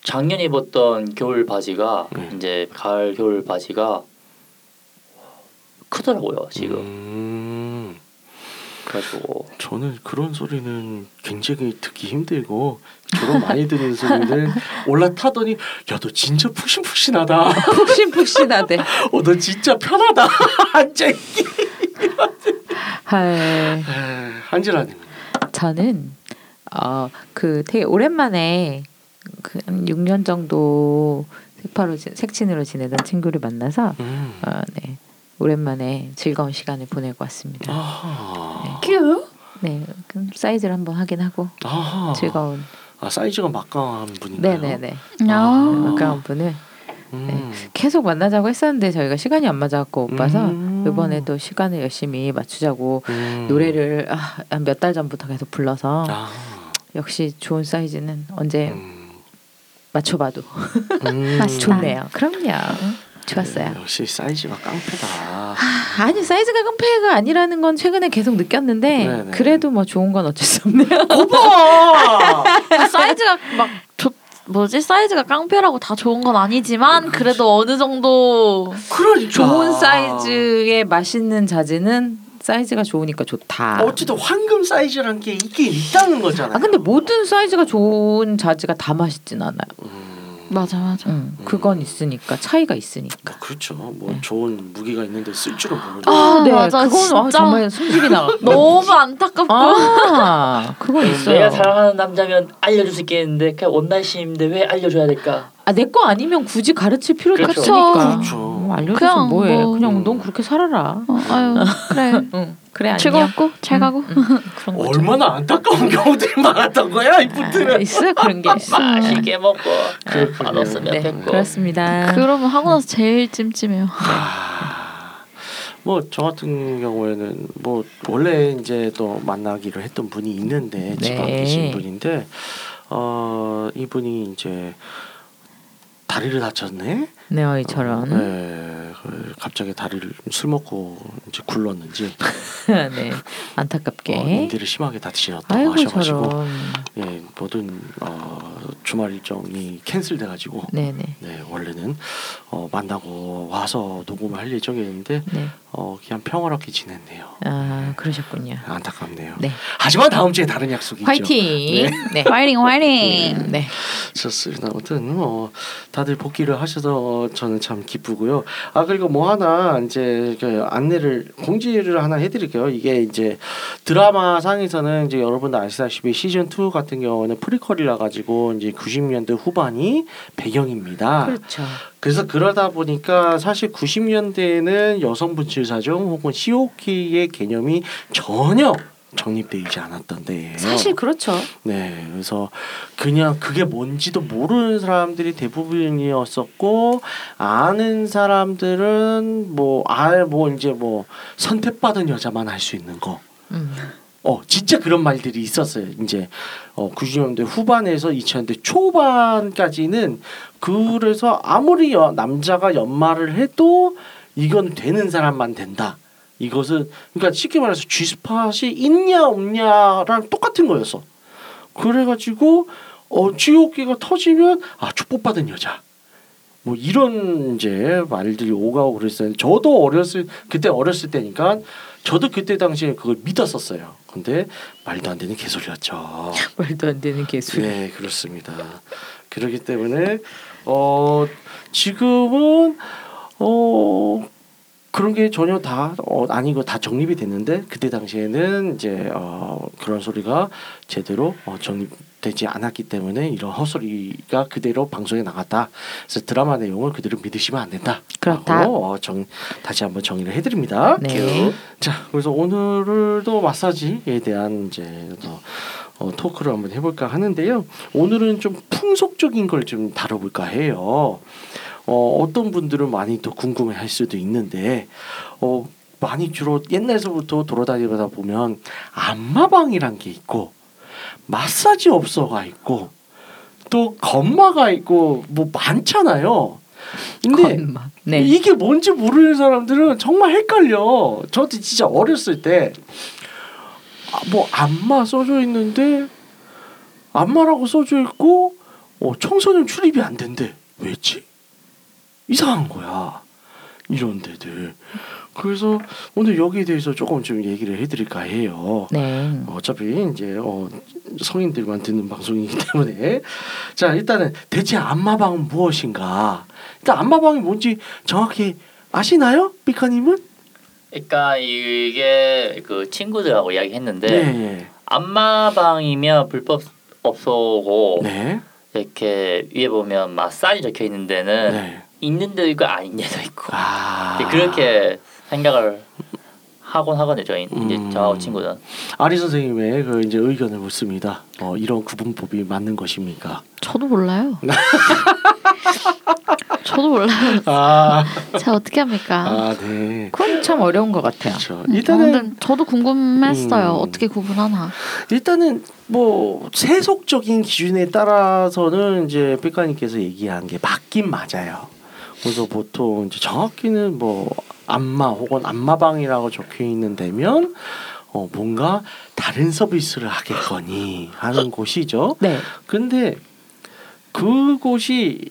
[SPEAKER 4] 작년 입었던 겨울 바지가
[SPEAKER 5] 네.
[SPEAKER 4] 이제 가을 겨울 바지가 크더라고요 지금.
[SPEAKER 5] 음.
[SPEAKER 4] 그래가지고
[SPEAKER 5] 저는 그런 소리는 굉장히 듣기 힘들고 저런 많이 듣는 소리는 올라타더니 야 너 진짜 푹신푹신하다.
[SPEAKER 2] 푹신푹신하대.
[SPEAKER 5] 어너 진짜 편하다. 앉아 있기.
[SPEAKER 2] 할.
[SPEAKER 5] 한지라님.
[SPEAKER 2] 저는 어그 되게 오랜만에 그 6년 정도 색파로 지- 색친으로 지내던 친구를 만나서
[SPEAKER 5] 음.
[SPEAKER 2] 어, 네 오랜만에 즐거운 시간을 보내고 왔습니다.
[SPEAKER 5] 아하.
[SPEAKER 3] 큐
[SPEAKER 2] 네, 그럼 사이즈를 한번 확인하고
[SPEAKER 5] 아하.
[SPEAKER 2] 즐거운.
[SPEAKER 5] 아 사이즈가 막강한 분인가요?
[SPEAKER 2] 네네네.
[SPEAKER 5] 아.
[SPEAKER 2] 아까운 분을
[SPEAKER 5] 음.
[SPEAKER 2] 계속 만나자고 했었는데 저희가 시간이 안 맞아갖고 못 봐서
[SPEAKER 5] 음.
[SPEAKER 2] 이번에도 시간을 열심히 맞추자고
[SPEAKER 5] 음.
[SPEAKER 2] 노래를 아, 몇달 전부터 계속 불러서
[SPEAKER 5] 아.
[SPEAKER 2] 역시 좋은 사이즈는 언제
[SPEAKER 5] 음.
[SPEAKER 2] 맞춰봐도
[SPEAKER 5] 음.
[SPEAKER 2] 좋네요. 그럼요. 좋았어요.
[SPEAKER 5] 네, 역시 사이즈가 깡패다.
[SPEAKER 2] 아니 사이즈가 깡패가 아니라는 건 최근에 계속 느꼈는데
[SPEAKER 5] 네네.
[SPEAKER 2] 그래도 뭐 좋은 건 어쩔 수 없네요.
[SPEAKER 5] 거봐.
[SPEAKER 3] 사이즈가 막 좋, 뭐지 사이즈가 깡패라고 다 좋은 건 아니지만 그래도 어느 정도
[SPEAKER 5] 그러니까
[SPEAKER 2] 좋은 사이즈의 맛있는 자지는 사이즈가 좋으니까 좋다.
[SPEAKER 5] 어쨌든 황금 사이즈란 게 있긴 있다는 거잖아요.
[SPEAKER 2] 아 근데 모든 사이즈가 좋은 자지가 다 맛있진 않아요.
[SPEAKER 5] 음.
[SPEAKER 3] 맞아 맞아
[SPEAKER 2] 음, 그건 있으니까 차이가 있으니까.
[SPEAKER 5] 그렇죠. 뭐 좋은 무기가 있는데 쓸 줄은 모르는.
[SPEAKER 3] 아,
[SPEAKER 2] 네,
[SPEAKER 3] 맞아,
[SPEAKER 2] 그건 아,
[SPEAKER 3] 진짜.
[SPEAKER 2] 정말 숨죽이 나가.
[SPEAKER 3] 너무 안타깝고
[SPEAKER 2] 아, 그건 있어요.
[SPEAKER 4] 내가 사랑하는 남자면 알려줄 수 있겠는데 그냥 온날씨인데 왜 알려줘야 될까?
[SPEAKER 2] 아, 내 거 아니면 굳이 가르칠 필요도
[SPEAKER 4] 그렇죠.
[SPEAKER 2] 없으니까.
[SPEAKER 5] 그렇죠.
[SPEAKER 2] 뭐 알려줘서
[SPEAKER 3] 그냥
[SPEAKER 2] 뭐해.
[SPEAKER 3] 뭐.
[SPEAKER 2] 그냥 넌 그렇게 살아라.
[SPEAKER 3] 어, 아유 그래
[SPEAKER 2] 응, 그래 아니야.
[SPEAKER 3] 즐거웠고 잘 가고
[SPEAKER 2] 그런 거죠.
[SPEAKER 5] 얼마나 안타까운 경우들이 많았던 거야
[SPEAKER 2] 아,
[SPEAKER 5] 이분들은.
[SPEAKER 2] 있어요 그런 게 있어.
[SPEAKER 4] 맛있게 먹고
[SPEAKER 5] 그렇군요.
[SPEAKER 4] 맛없으면
[SPEAKER 2] 네,
[SPEAKER 4] 됐고
[SPEAKER 2] 그렇습니다.
[SPEAKER 3] 그러면 하고 나서 제일 찜찜해요
[SPEAKER 5] 뭐저 같은 경우에는 뭐 원래 이제 또 만나기로 했던 분이 있는데
[SPEAKER 2] 네.
[SPEAKER 5] 계신 분인데 어 이분이 이제 다리를 다쳤네.
[SPEAKER 2] 네, 어이처럼.
[SPEAKER 5] 네, 그 갑자기 다리를 술 먹고 이제 굴렀는지
[SPEAKER 2] 네, 안타깝게.
[SPEAKER 5] 어, 인대를 심하게
[SPEAKER 2] 다치셨다고
[SPEAKER 5] 하셔가지고
[SPEAKER 2] 저런.
[SPEAKER 5] 예 모든 어, 주말 일정이 캔슬돼가지고
[SPEAKER 2] 네네.
[SPEAKER 5] 네 원래는 어, 만나고 와서 녹음을 할 예정이었는데
[SPEAKER 2] 네.
[SPEAKER 5] 어, 그냥 평화롭게 지냈네요.
[SPEAKER 2] 아 그러셨군요.
[SPEAKER 5] 안타깝네요.
[SPEAKER 2] 네.
[SPEAKER 5] 하지만 다음 주에 다른 약속이 있죠.
[SPEAKER 2] 화이팅. 네.
[SPEAKER 3] 화이팅 화이팅
[SPEAKER 2] 네.
[SPEAKER 5] 좋습니다. 아무튼 뭐 다들 복귀를 하셔서 저는 참 기쁘고요. 아 그리고 뭐 하나 이제 그 안내를 공지를 하나 해드릴게요. 이게 이제 드라마 상에서는 이제 여러분들 아시다시피 시즌 2 같은 경우는 프리퀄이라 가지고 이제 90년대 후반이 배경입니다.
[SPEAKER 2] 그렇죠.
[SPEAKER 5] 그래서 그러다 보니까 사실 90년대에는 여성 분칠 사정 혹은 시오키의 개념이 전혀 정립되지 않았던 때예요.
[SPEAKER 2] 사실 그렇죠.
[SPEAKER 5] 네, 그래서 그냥 그게 뭔지도 모르는 사람들이 대부분이었었고 아는 사람들은 뭐알뭐 이제 뭐 선택받은 여자만 할 수 있는 거.
[SPEAKER 2] 음.
[SPEAKER 5] 어 진짜 그런 말들이 있었어요. 이제 어 90년대 후반에서 2000년대 초반까지는 그래서 아무리 여, 남자가 연말을 해도 이건 되는 사람만 된다. 이것은 그러니까 쉽게 말해서 G스팟이 있냐 없냐랑 똑같은 거였어. 그래가지고 어 지옥기가 터지면 아 축복받은 여자. 뭐 이런 이제 말들이 오가고 그랬어요. 저도 어렸을 그때 어렸을 때니까 저도 그때 당시에 그걸 믿었었어요. 근데 말도 안 되는 개소리였죠.
[SPEAKER 2] 말도 안 되는 개수.
[SPEAKER 5] 네, 그렇습니다. 그렇기 때문에 어 지금은 어 그런 게 전혀 다 어, 아니고 다 정립이 됐는데 그때 당시에는 이제 어 그런 소리가 제대로 어, 정립 되지 않았기 때문에 이런 헛소리가 그대로 방송에 나갔다. 그래서 드라마 내용을 그대로 믿으시면 안 된다.
[SPEAKER 2] 그렇다.
[SPEAKER 5] 어, 정 다시 한번 정리를 해드립니다.
[SPEAKER 2] 네.
[SPEAKER 5] 자, 그래서 오늘도 마사지에 대한 이제 또, 어, 토크를 한번 해볼까 하는데요. 오늘은 좀 풍속적인 걸 좀 다뤄볼까 해요. 어, 어떤 분들은 많이 또 궁금해할 수도 있는데, 어, 많이 주로 옛날서부터 돌아다니다 보면 안마방이란 게 있고 마사지 업소가 있고 또 건마가 있고 뭐 많잖아요. 근데.
[SPEAKER 2] 네.
[SPEAKER 5] 이게 뭔지 모르는 사람들은 정말 헷갈려. 저도 진짜 어렸을 때, 아, 뭐 안마 써져 있는데 안마라고 써져 있고 어, 청소년 출입이 안 된대. 왜지? 이상한 거야. 이런 데들. 그래서 오늘 여기에 대해서 조금 좀 얘기를 해드릴까 해요.
[SPEAKER 2] 네.
[SPEAKER 5] 어차피 이제 어, 성인들만 듣는 방송이기 때문에 자 일단은 대체 안마방은 무엇인가? 일단 안마방이 뭔지 정확히 아시나요, 삐카님은?
[SPEAKER 4] 그러니까 이게 그 친구들하고 이야기했는데
[SPEAKER 5] 네,
[SPEAKER 4] 안마방이면 불법 업소고
[SPEAKER 5] 네,
[SPEAKER 4] 이렇게 위에 보면 마사지 적혀 있는 데는
[SPEAKER 5] 네.
[SPEAKER 4] 있는 데도 있고 아닌 데도 있고
[SPEAKER 5] 아
[SPEAKER 4] 이제 그렇게 생각을 하곤 하거든요. 저희 이제
[SPEAKER 5] 음.
[SPEAKER 4] 저하고 친구는
[SPEAKER 5] 아리 선생님의 그 이제 의견을 묻습니다. 어, 이런 구분법이 맞는 것입니까?
[SPEAKER 3] 저도 몰라요. 저도 몰라요.
[SPEAKER 5] 아,
[SPEAKER 3] 제가 어떻게 합니까?
[SPEAKER 5] 아, 네.
[SPEAKER 2] 그건 참 어려운 것 같아요.
[SPEAKER 5] 그렇죠.
[SPEAKER 3] 음,
[SPEAKER 5] 일단은
[SPEAKER 3] 근데 저도 궁금했어요.
[SPEAKER 5] 음.
[SPEAKER 3] 어떻게 구분하나.
[SPEAKER 5] 일단은 뭐 세속적인 기준에 따라서는 이제 삐까님께서 얘기한 게 맞긴 맞아요. 그래서 보통 이제 정확히는 뭐 안마 혹은 안마방이라고 적혀 있는 데면 어 뭔가 다른 서비스를 하겠거니 하는 곳이죠.
[SPEAKER 2] 네.
[SPEAKER 5] 근데 그곳이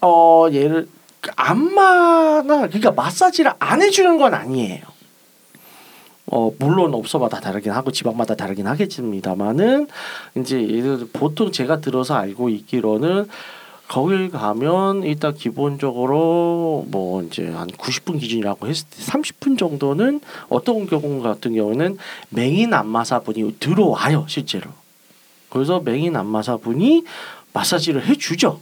[SPEAKER 5] 어 예를 안마나 그러니까 마사지를 안 해주는 건 아니에요. 어 물론 업소마다 다르긴 하고 지방마다 다르긴 하겠습니다만은 이제 예를 보통 제가 들어서 알고 있기로는 거길 가면 일단 기본적으로 뭐 이제 한 90분 기준이라고 했을 때 30분 정도는 어떤 경우 같은 경우는 맹인 안마사분이 들어와요 실제로. 그래서 맹인 안마사분이 마사지를 해주죠.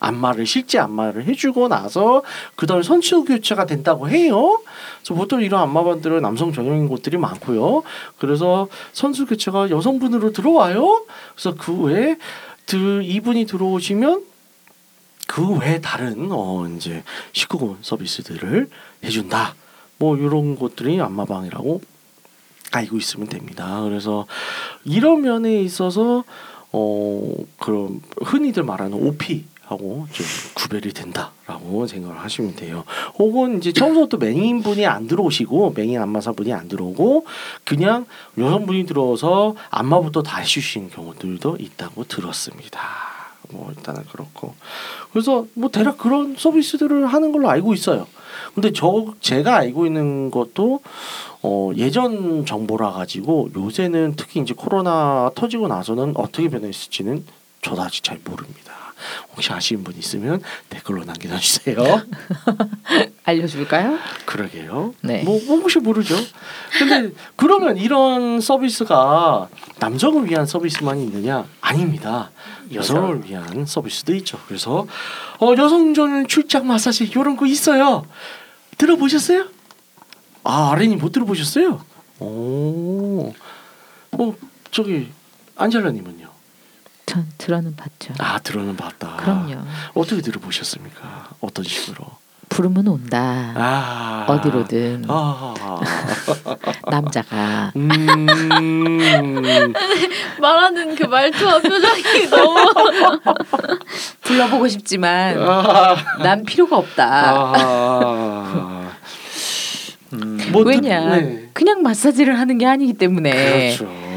[SPEAKER 5] 안마를 실제 안마를 해주고 나서 그다음에 선수 교체가 된다고 해요. 그래서 보통 이런 안마반들은 남성 전용인 곳들이 많고요. 그래서 선수 교체가 여성분으로 들어와요. 그래서 그 외에 들 이분이 들어오시면 그 외에 다른 어 이제 19금 서비스들을 해준다. 뭐 이런 것들이 안마방이라고 알고 있으면 됩니다. 그래서 이런 면에 있어서 어 그런 흔히들 말하는 OP 하고 좀 구별이 된다라고 생각을 하시면 돼요. 혹은 이제 처음부터 맹인 분이 안 들어오시고 맹인 안마사 분이 안 들어오고 그냥 여성분이 들어와서 안마부터 다 해주시는 경우들도 있다고 들었습니다. 뭐 일단은 그렇고 그래서 뭐 대략 그런 서비스들을 하는 걸로 알고 있어요. 근데 저 제가 알고 있는 것도 어 예전 정보라 가지고 요새는 특히 이제 코로나 터지고 나서는 어떻게 변했을지는 저도 아직 잘 모릅니다. 혹시 아시는 분 있으면 댓글로 남겨주세요.
[SPEAKER 2] 알려줄까요?
[SPEAKER 5] 그러게요.
[SPEAKER 2] 네.
[SPEAKER 5] 뭐, 뭐 혹시 모르죠. 근데 그러면 이런 서비스가 남성을 위한 서비스만 있느냐? 아닙니다. 여성을 위한 서비스도 있죠. 그래서 어, 여성 전용 출장 마사지 이런 거 있어요. 들어보셨어요? 아 아린이 못 들어보셨어요? 오, 어 저기 안젤라님은요?
[SPEAKER 2] 전 들어는 봤죠.
[SPEAKER 5] 아 들어는 봤다.
[SPEAKER 2] 그럼요.
[SPEAKER 5] 어떻게 들어보셨습니까? 어떤 식으로?
[SPEAKER 2] 부르면 온다.
[SPEAKER 5] 아
[SPEAKER 2] 어디로든
[SPEAKER 5] 아.
[SPEAKER 2] 남자가
[SPEAKER 5] 음.
[SPEAKER 3] 말하는 그 말투와 표정이 너무
[SPEAKER 2] 불러보고 싶지만
[SPEAKER 5] 아.
[SPEAKER 2] 난 필요가 없다.
[SPEAKER 5] 아.
[SPEAKER 4] 음,
[SPEAKER 5] 뭐 듣-
[SPEAKER 2] 왜냐?
[SPEAKER 5] 네.
[SPEAKER 2] 그냥 마사지를 하는 게 아니기 때문에.
[SPEAKER 5] 그렇죠.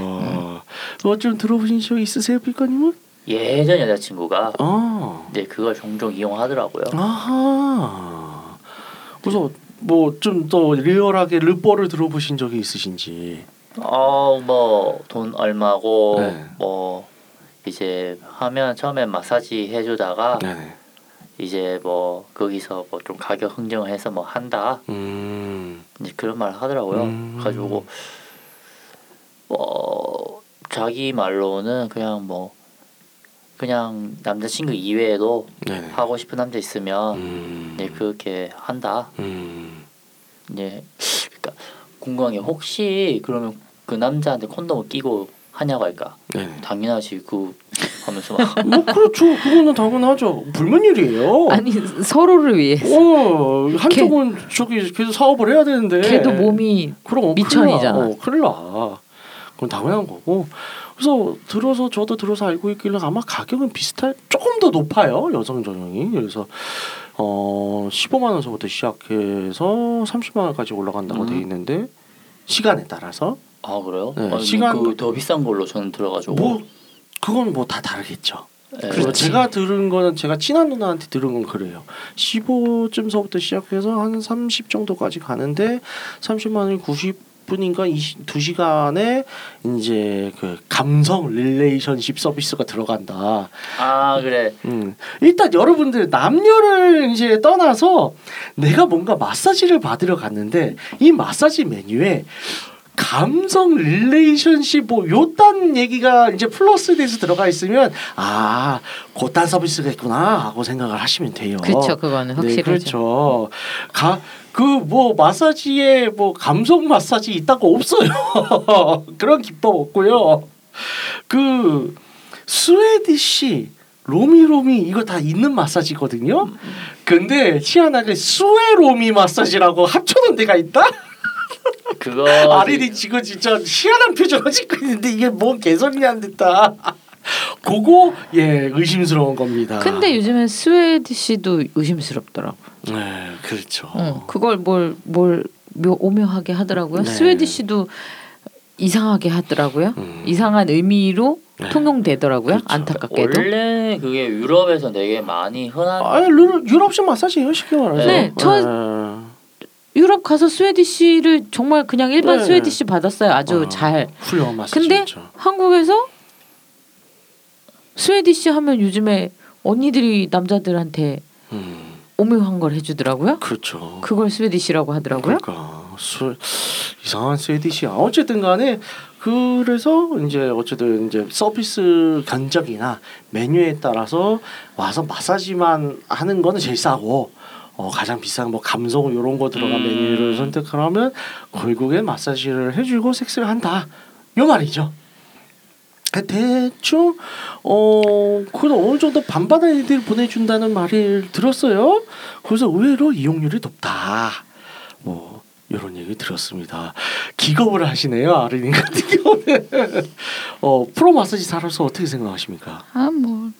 [SPEAKER 5] 뭐 좀 들어보신 적 있으세요, 빌까님은?
[SPEAKER 4] 예전 여자친구가
[SPEAKER 5] 아.
[SPEAKER 4] 이제 그걸 종종 이용하더라고요.
[SPEAKER 5] 아하. 그래서 뭐 좀 더 리얼하게 르뽀를 들어보신 적이 있으신지.
[SPEAKER 4] 어뭐 돈 얼마고
[SPEAKER 5] 네.
[SPEAKER 4] 뭐 이제 하면 처음에 마사지 해주다가
[SPEAKER 5] 네.
[SPEAKER 4] 이제 뭐 거기서 뭐 좀 가격 흥정을 해서 뭐 한다
[SPEAKER 5] 음.
[SPEAKER 4] 이제 그런 말 하더라고요.
[SPEAKER 5] 음.
[SPEAKER 4] 가지고 뭐 자기 말로는 그냥 뭐 그냥 남자친구 이외에도
[SPEAKER 5] 네.
[SPEAKER 4] 하고 싶은 남자 있으면
[SPEAKER 5] 음.
[SPEAKER 4] 이제 그렇게 한다.
[SPEAKER 5] 음.
[SPEAKER 4] 이제 그러니까 궁금한 게 혹시 그러면 그 남자한테 콘돔을 끼고 하냐고 할까?
[SPEAKER 5] 네.
[SPEAKER 4] 당연하지 그 하면서
[SPEAKER 5] 막뭐 그렇죠. 그거는 당연하죠. 불문율이에요.
[SPEAKER 2] 아니 서로를 위해서.
[SPEAKER 5] 어, 한쪽은 저기 계속 사업을 해야 되는데.
[SPEAKER 2] 걔도 몸이
[SPEAKER 5] 그럼
[SPEAKER 2] 미천이잖아.
[SPEAKER 5] 어, 큰일 나. 그건 당연한 거고. 그래서 들어서 저도 들어서 알고 있길래 아마 가격은 비슷할 조금 더 높아요 여성 전용이 그래서 어 15만 원서부터 시작해서 30만 원까지 올라간다고
[SPEAKER 4] 음.
[SPEAKER 5] 돼 있는데 시간에 따라서
[SPEAKER 4] 아 그래요?
[SPEAKER 5] 네,
[SPEAKER 4] 아니,
[SPEAKER 5] 시간-
[SPEAKER 4] 그 더 비싼 걸로 저는 들어가지고
[SPEAKER 5] 뭐 그건 뭐 다 다르겠죠.
[SPEAKER 4] 네.
[SPEAKER 5] 그래서 제가 들은 거는 제가 친한 누나한테 들은 건 그래요. 15쯤서부터 시작해서 한 30 정도까지 가는데 30만 원이 90 분인가 20, 2시간에 이제 그 감성 릴레이션십 서비스가 들어간다.
[SPEAKER 4] 아 그래
[SPEAKER 5] 음. 일단 여러분들 남녀를 이제 떠나서 내가 뭔가 마사지를 받으러 갔는데 이 마사지 메뉴에 감성 relationship 뭐 요딴 얘기가 이제 플러스 돼서 들어가 있으면 아 그딴 서비스가 있구나 하고 생각을 하시면 돼요.
[SPEAKER 2] 그렇죠. 그거는 확실하죠.
[SPEAKER 5] 네, 그렇죠. 가 그뭐 마사지에 뭐 감성 마사지 있다고 없어요. 그런 기법 없고요. 그 Swedish 로미로미 이거 다 있는 마사지거든요. 근데 희한하게 스웨로미 마사지라고 합쳐놓은 데가 있다.
[SPEAKER 4] 그거
[SPEAKER 5] 아린이 지금 진짜 희한한 표정을 짓고 있는데 이게 뭔 개소리냐 안 됐다. 그거 예 의심스러운 겁니다.
[SPEAKER 2] 근데 요즘엔 Swedish도 의심스럽더라고.
[SPEAKER 5] 네 그렇죠.
[SPEAKER 2] 어, 그걸 뭘 뭘 오묘하게 하더라고요.
[SPEAKER 5] 네.
[SPEAKER 2] Swedish도 이상하게 하더라고요.
[SPEAKER 5] 음.
[SPEAKER 2] 이상한 의미로
[SPEAKER 5] 네.
[SPEAKER 2] 통용되더라고요.
[SPEAKER 5] 그렇죠.
[SPEAKER 2] 안타깝게도.
[SPEAKER 4] 원래 그게 유럽에서 되게 많이 흔한
[SPEAKER 5] 아 유럽 유럽식 마사지예요 쉽게 말해서.
[SPEAKER 2] 네, 저- 유럽 가서 Swedish를 정말 그냥 일반
[SPEAKER 5] 네.
[SPEAKER 2] Swedish 받았어요. 아주
[SPEAKER 5] 어,
[SPEAKER 2] 잘.
[SPEAKER 5] 훌륭한
[SPEAKER 2] 근데
[SPEAKER 5] 마사지였죠.
[SPEAKER 2] 한국에서 Swedish 하면 요즘에 언니들이 남자들한테
[SPEAKER 5] 음
[SPEAKER 2] 오묘한 걸 해주더라고요.
[SPEAKER 5] 그렇죠.
[SPEAKER 2] 그걸 Swedish라고 하더라고요.
[SPEAKER 5] 그러니까 스, 이상한 Swedish야. 어쨌든 간에 그래서 이제 어쨌든 이제 서비스 견적이나 메뉴에 따라서 와서 마사지만 하는 거는 제일 싸고 어, 가장 비싼 뭐 감성 이런 거 들어간
[SPEAKER 4] 음.
[SPEAKER 5] 메뉴를 선택하면 결국엔 마사지를 해주고 섹스를 한다. 요 말이죠. 대충 어 그래도 어느 정도 반반한 애들 보내준다는 말을 들었어요. 그래서 의외로 이용률이 높다. 뭐 이런 얘기 들었습니다. 기겁을 하시네요 아르님 같은 경우는. 어 프로 마사지 살아서 어떻게 생각하십니까?
[SPEAKER 3] 아뭐
[SPEAKER 2] 뭐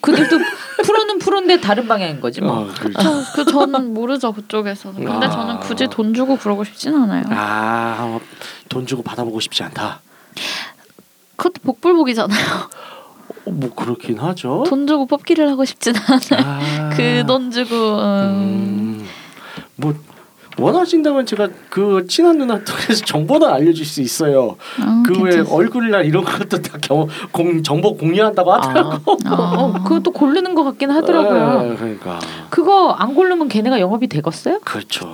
[SPEAKER 2] 그들도 프로는 프로인데 다른 방향인 거지 뭐.
[SPEAKER 5] 어, 그렇죠.
[SPEAKER 3] 그 저는 모르죠 그쪽에서는. 근데
[SPEAKER 5] 아.
[SPEAKER 3] 저는 굳이 돈 주고 그러고 싶진 않아요.
[SPEAKER 5] 아 돈 주고 받아보고 싶지 않다.
[SPEAKER 3] 그것도 복불복이잖아요.
[SPEAKER 5] 어, 뭐 그렇긴 하죠.
[SPEAKER 3] 돈 주고 뽑기를 하고 싶진 않아요.
[SPEAKER 5] 아,
[SPEAKER 3] 그돈 주고 음,
[SPEAKER 5] 음, 뭐 원하신다면 제가 그 친한 누나 통해서 정보는 알려줄 수 있어요.
[SPEAKER 3] 음,
[SPEAKER 5] 그외
[SPEAKER 3] 괜찮습니다.
[SPEAKER 5] 얼굴이나 이런 것도 다 경, 공, 정보 공유한다고 하더라고.
[SPEAKER 2] 아, 어, 그것도 고르는 것 같긴 하더라고요.
[SPEAKER 5] 예, 그러니까
[SPEAKER 2] 그거 안 고르면 걔네가 영업이 되겠어요?
[SPEAKER 5] 그렇죠.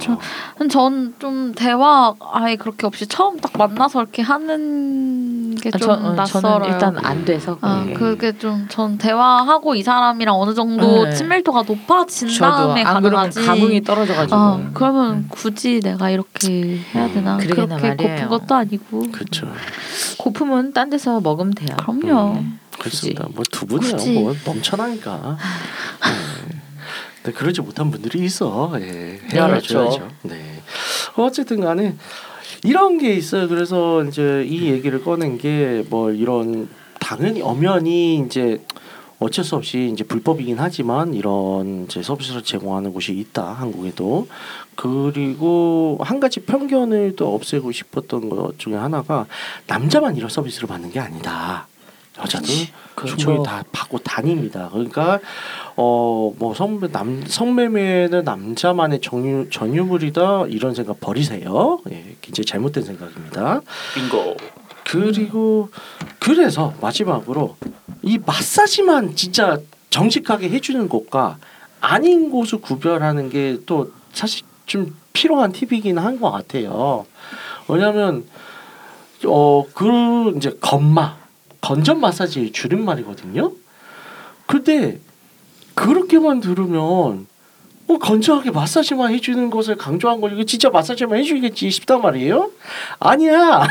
[SPEAKER 3] 전 좀 대화 아예 그렇게 없이 처음 딱 만나서 이렇게 하는 게
[SPEAKER 2] 아,
[SPEAKER 3] 좀
[SPEAKER 2] 저, 어,
[SPEAKER 3] 낯설어요.
[SPEAKER 2] 저는 일단 안 돼서
[SPEAKER 3] 아,
[SPEAKER 2] 그게.
[SPEAKER 3] 그게 좀 전 대화하고 이 사람이랑 어느 정도
[SPEAKER 2] 네.
[SPEAKER 3] 친밀도가 높아진
[SPEAKER 2] 저도
[SPEAKER 3] 다음에 가능하지.
[SPEAKER 2] 감흥이 떨어져가지고.
[SPEAKER 3] 아, 그러면 굳이 내가 이렇게 해야 되나?
[SPEAKER 2] 음,
[SPEAKER 3] 그렇게
[SPEAKER 2] 말이에요.
[SPEAKER 3] 고픈 것도 아니고.
[SPEAKER 5] 그렇죠.
[SPEAKER 2] 고품은 딴 데서 먹으면 돼요.
[SPEAKER 3] 그럼요.
[SPEAKER 2] 네.
[SPEAKER 5] 그렇습니다. 뭐 두 분이요,
[SPEAKER 3] 굳이.
[SPEAKER 5] 뭐 넘쳐나니까. 네. 근데 그러지 못한 분들이 있어. 예, 헤아려줘야죠. 네. 어쨌든 간에 이런 게 있어요. 그래서 이제 이 얘기를 꺼낸 게 뭐 이런 당연히 엄연히 이제 어쩔 수 없이 이제 불법이긴 하지만 이런 이제 서비스를 제공하는 곳이 있다 한국에도. 그리고 한 가지 편견을 또 없애고 싶었던 것 중에 하나가 남자만 이런 서비스를 받는 게 아니다. 여자도
[SPEAKER 4] 그 렇죠.
[SPEAKER 5] 충분히 다 받고 다닙니다. 그러니까 어뭐 성매 남 성매매는 남자만의 전유 전유물이다 이런 생각 버리세요. 예, 굉장히 잘못된 생각입니다.
[SPEAKER 4] 빙고.
[SPEAKER 5] 그리고 그래서 마지막으로 이 마사지만 진짜 정직하게 해주는 곳과 아닌 곳을 구별하는 게 또 사실 좀 필요한 팁이긴 한 것 같아요. 왜냐하면 어그 이제 건마 건전 마사지의 줄임말이거든요. 근데 그렇게만 들으면 어, 건조하게 마사지만 해주는 것을 강조한 거 이거 진짜 마사지만 해주겠지 싶단 말이에요? 아니야.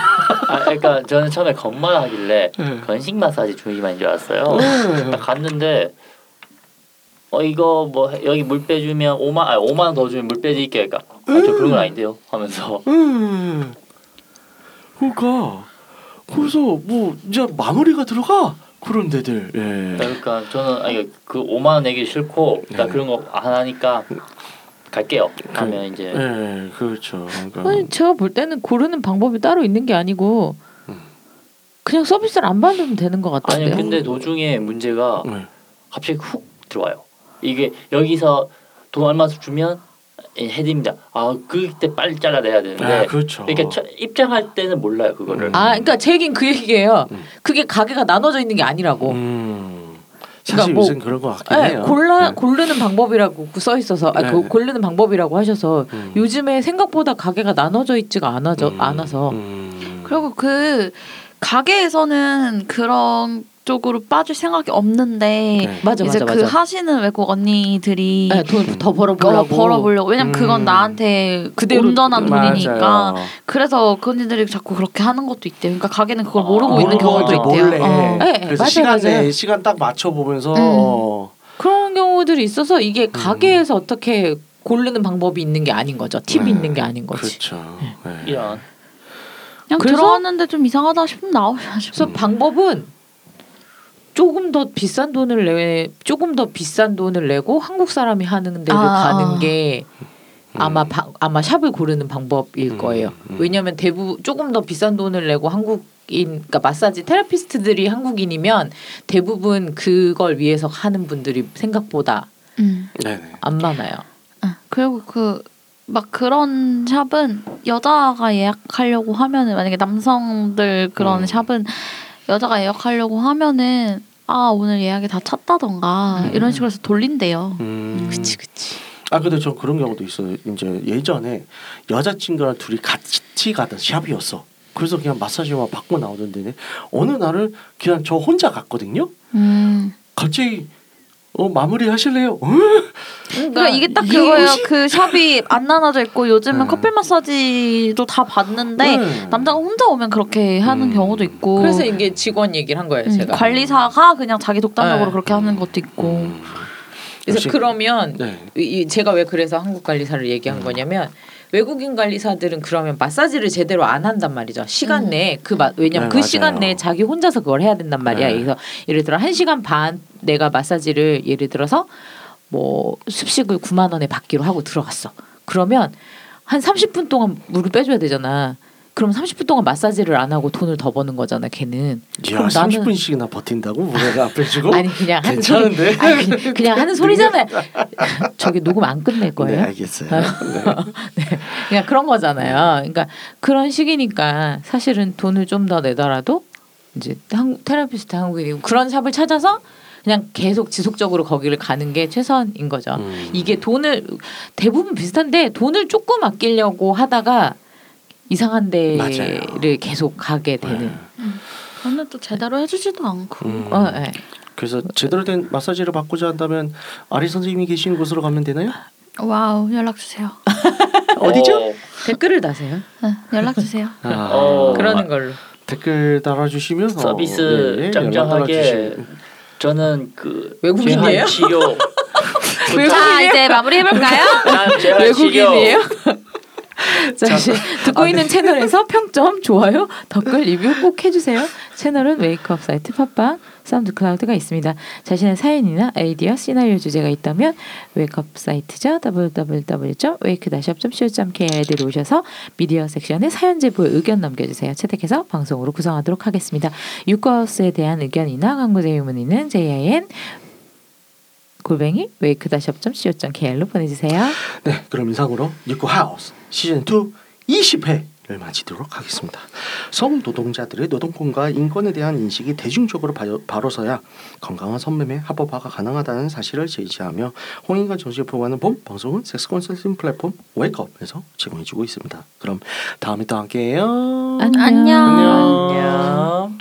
[SPEAKER 4] 아, 그러니까 저는 처음에 건마를 하길래
[SPEAKER 5] 네.
[SPEAKER 4] 건식 마사지 주의만인 줄 알았어요.
[SPEAKER 5] 네.
[SPEAKER 4] 딱 갔는데 어 이거 뭐 여기 물 빼주면 5만 아 5만 원더 주면 물 빼드릴게요. 그러니까 아, 저 그런 건 아닌데요. 하면서
[SPEAKER 5] 음. 그러니까 그래서 뭐 이제 마무리가 들어가 그런 데들. 예.
[SPEAKER 4] 그러니까 저는 아니 그 5만 원 내기 싫고 나
[SPEAKER 5] 네.
[SPEAKER 4] 그런 거 안 하니까 갈게요. 하면 이제
[SPEAKER 5] 예, 그렇죠. 그러니까
[SPEAKER 2] 아니 제가 볼 때는 고르는 방법이 따로 있는 게 아니고
[SPEAKER 5] 음.
[SPEAKER 2] 그냥 서비스를 안 받으면 되는 것
[SPEAKER 4] 아니
[SPEAKER 2] 같던데요.
[SPEAKER 4] 근데 도중에 문제가
[SPEAKER 5] 네.
[SPEAKER 4] 갑자기 훅 들어와요. 이게 여기서 돈 얼마 주면 해드립니다. 아 그때 빨리 잘라내야 되는데
[SPEAKER 5] 아, 그렇죠.
[SPEAKER 4] 이렇게 처- 입장할 때는 몰라요 그거를.
[SPEAKER 5] 음.
[SPEAKER 2] 아, 그러니까 제 얘기는 그 얘기예요.
[SPEAKER 5] 음.
[SPEAKER 2] 그게 가게가 나눠져 있는 게 아니라고.
[SPEAKER 5] 음.
[SPEAKER 2] 그러니까
[SPEAKER 5] 사실
[SPEAKER 2] 뭐-
[SPEAKER 5] 요즘 그런 것 같긴
[SPEAKER 2] 네,
[SPEAKER 5] 해요.
[SPEAKER 2] 골라
[SPEAKER 5] 네.
[SPEAKER 2] 고르는 방법이라고 써 있어서 아,
[SPEAKER 5] 네.
[SPEAKER 2] 그 고르는 방법이라고 하셔서
[SPEAKER 5] 음.
[SPEAKER 2] 요즘에 생각보다 가게가 나눠져 있지가 않아져
[SPEAKER 5] 음.
[SPEAKER 2] 않아서
[SPEAKER 5] 음.
[SPEAKER 3] 그리고 그 가게에서는 그런 쪽으로 빠질 생각이 없는데
[SPEAKER 5] 네.
[SPEAKER 2] 맞아
[SPEAKER 3] 이제
[SPEAKER 2] 맞아
[SPEAKER 3] 그
[SPEAKER 2] 맞아.
[SPEAKER 3] 하시는 외국 언니들이
[SPEAKER 2] 네, 돈더
[SPEAKER 3] 어,
[SPEAKER 2] 벌어보려고
[SPEAKER 3] 벌어보려고 왜냐면
[SPEAKER 5] 음.
[SPEAKER 3] 그건 나한테
[SPEAKER 2] 그대로
[SPEAKER 3] 온전한 돈이니까
[SPEAKER 5] 맞아요.
[SPEAKER 3] 그래서 그 언니들이 자꾸 그렇게 하는 것도 있대요. 그러니까 가게는 그걸
[SPEAKER 4] 아,
[SPEAKER 3] 모르고 있는 경우도 있대요.
[SPEAKER 5] 몰래.
[SPEAKER 3] 어.
[SPEAKER 2] 네,
[SPEAKER 5] 그래서
[SPEAKER 2] 맞아요,
[SPEAKER 5] 시간 딱 맞춰 보면서
[SPEAKER 3] 음.
[SPEAKER 5] 어.
[SPEAKER 2] 그런 경우들이 있어서 이게 가게에서 어떻게 고르는 방법이 있는 게 아닌 거죠. 팁이
[SPEAKER 5] 네.
[SPEAKER 2] 있는 게 아닌 거지.
[SPEAKER 5] 그렇죠. 네.
[SPEAKER 4] 이런
[SPEAKER 3] 그냥 들어왔는데 좀 이상하다 싶으면 나오셔야죠.
[SPEAKER 2] 그래서 방법은 조금 더 비싼 돈을 내 조금 더 비싼 돈을 내고 한국 사람이 하는 데를
[SPEAKER 3] 아,
[SPEAKER 2] 가는
[SPEAKER 3] 아.
[SPEAKER 2] 게 아마 바, 아마 샵을 고르는 방법일
[SPEAKER 5] 음,
[SPEAKER 2] 거예요.
[SPEAKER 5] 음.
[SPEAKER 2] 왜냐하면 대부 조금 더 비싼 돈을 내고 한국인 그러니까 마사지 테라피스트들이 한국인이면 대부분 그걸 위해서 하는 분들이 생각보다
[SPEAKER 3] 음.
[SPEAKER 5] 네네.
[SPEAKER 2] 안 많아요.
[SPEAKER 3] 아, 그리고 그 막 그런 샵은 여자가 예약하려고 하면은 만약에 남성들 그런
[SPEAKER 5] 음.
[SPEAKER 3] 샵은 여자가 예약하려고 하면은 아 오늘 예약이 다 찼다던가
[SPEAKER 2] 음.
[SPEAKER 3] 이런 식으로 해서 돌린대요.
[SPEAKER 5] 음.
[SPEAKER 2] 그치 그치.
[SPEAKER 5] 아 근데 저 그런 경우도 있어요. 이제 예전에 여자친구랑 둘이 같이 가던 샵이었어. 그래서 그냥 마사지만 받고 나오던데 어느 날은 그냥 저 혼자 갔거든요.
[SPEAKER 3] 음.
[SPEAKER 5] 갑자기 어 마무리 하실래요? 어?
[SPEAKER 3] 그러니까 이게 딱 그거예요. 그 샵이 안 나눠져 있고 요즘은
[SPEAKER 5] 네.
[SPEAKER 3] 커플 마사지도 다 받는데
[SPEAKER 5] 네.
[SPEAKER 3] 남자가 혼자 오면 그렇게 하는
[SPEAKER 5] 음.
[SPEAKER 3] 경우도 있고
[SPEAKER 2] 그래서 이게 직원 얘기를 한 거예요.
[SPEAKER 3] 음,
[SPEAKER 2] 제가.
[SPEAKER 3] 관리사가 그냥 자기 독단적으로
[SPEAKER 2] 네.
[SPEAKER 3] 그렇게 하는 것도 있고
[SPEAKER 5] 음.
[SPEAKER 2] 그래서
[SPEAKER 5] 역시-
[SPEAKER 2] 그러면
[SPEAKER 5] 네.
[SPEAKER 2] 이, 이- 제가 왜 그래서 한국 관리사를
[SPEAKER 5] 음.
[SPEAKER 2] 얘기한 거냐면 외국인 관리사들은 그러면 마사지를 제대로 안 한단 말이죠. 시간
[SPEAKER 3] 음.
[SPEAKER 2] 내에 그 마, 왜냐면
[SPEAKER 5] 네,
[SPEAKER 2] 그
[SPEAKER 5] 맞아요.
[SPEAKER 2] 시간 내에 자기 혼자서 그걸 해야 된단 말이야.
[SPEAKER 5] 네.
[SPEAKER 2] 그래서 예를 들어 한 시간 반 내가 마사지를 예를 들어서 뭐 습식을 9만 원에 받기로 하고 들어갔어. 그러면 한 30분 동안 물을 빼줘야 되잖아. 그럼 30분 동안 마사지를 안 하고 돈을 더 버는 거잖아. 걔는.
[SPEAKER 5] 야
[SPEAKER 2] 그럼 나는-
[SPEAKER 5] 30분씩이나 버틴다고 뭐가 앞에 주고
[SPEAKER 2] 아니 그냥 하는 소리.
[SPEAKER 5] 괜찮은데?
[SPEAKER 2] 아니 그냥, 그냥 하는 소리잖아요. 저기 녹음 안 끝낼
[SPEAKER 5] 네,
[SPEAKER 2] 거예요.
[SPEAKER 5] 알겠어요. 네.
[SPEAKER 2] 그냥 그런 거잖아요. 그러니까 그런 식이니까 사실은 돈을 좀 더 내더라도 이제 한국 테라피스트 한국인이고 그런 샵을 찾아서 그냥 계속 지속적으로 거기를 가는 게 최선인 거죠.
[SPEAKER 5] 음.
[SPEAKER 2] 이게 돈을 대부분 비슷한데 돈을 조금 아끼려고 하다가 이상한 데를
[SPEAKER 5] 맞아요.
[SPEAKER 2] 계속 가게 되는.
[SPEAKER 3] 저는 또 제대로 해주지도 않고.
[SPEAKER 5] 음.
[SPEAKER 2] 어, 네.
[SPEAKER 5] 그래서 제대로 된 마사지를 받고자 한다면 아리 선생님이 계시는 곳으로 가면 되나요?
[SPEAKER 3] 와우 연락 주세요.
[SPEAKER 5] 어디죠?
[SPEAKER 2] 댓글을 다세요.
[SPEAKER 3] 네, 연락 주세요.
[SPEAKER 5] 아,
[SPEAKER 4] 어,
[SPEAKER 2] 그러는 걸로.
[SPEAKER 5] 댓글 달아주시면 어,
[SPEAKER 4] 서비스
[SPEAKER 5] 예, 예,
[SPEAKER 4] 짱짱하게. 저는 그
[SPEAKER 2] 외국인이에요?
[SPEAKER 4] 재활 치료
[SPEAKER 3] 자 이제 마무리 해볼까요?
[SPEAKER 4] 난 재활 치료
[SPEAKER 2] 외국인이에요? 자, 이제 듣고 있는 채널에서 평점, 좋아요, 댓글 리뷰 꼭 해주세요. 채널은 웨이크업 사이트 팟빵, 사운드 클라우드가 있습니다. 자신의 사연이나 아이디어, 시나리오 주제가 있다면 웨이크업 사이트죠. www.wake-up.co.kr에 들어오셔서 미디어 섹션에 사연 제보에 의견 남겨주세요. 채택해서 방송으로 구성하도록 하겠습니다. 유쿠하우스에 대한 의견이나 광고 제휴 문의는 jin 골뱅이 wake-up.co.kr로 보내주세요.
[SPEAKER 5] 네, 그럼 이상으로 뉴코 하우스 시즌 2 20회 를 마치도록 하겠습니다. 성 노동자들의 노동권과 인권에 대한 인식이 대중적으로 바로, 바로서야 건강한 성매매 합법화가 가능하다는 사실을 제시하며 홍인간 정신을 포함하는 본 방송은 섹스 컨설팅 플랫폼 웨이크업에서 제공해주고 있습니다. 그럼 다음에 또 함께해요.
[SPEAKER 3] 안녕.
[SPEAKER 5] 안녕.
[SPEAKER 4] 안녕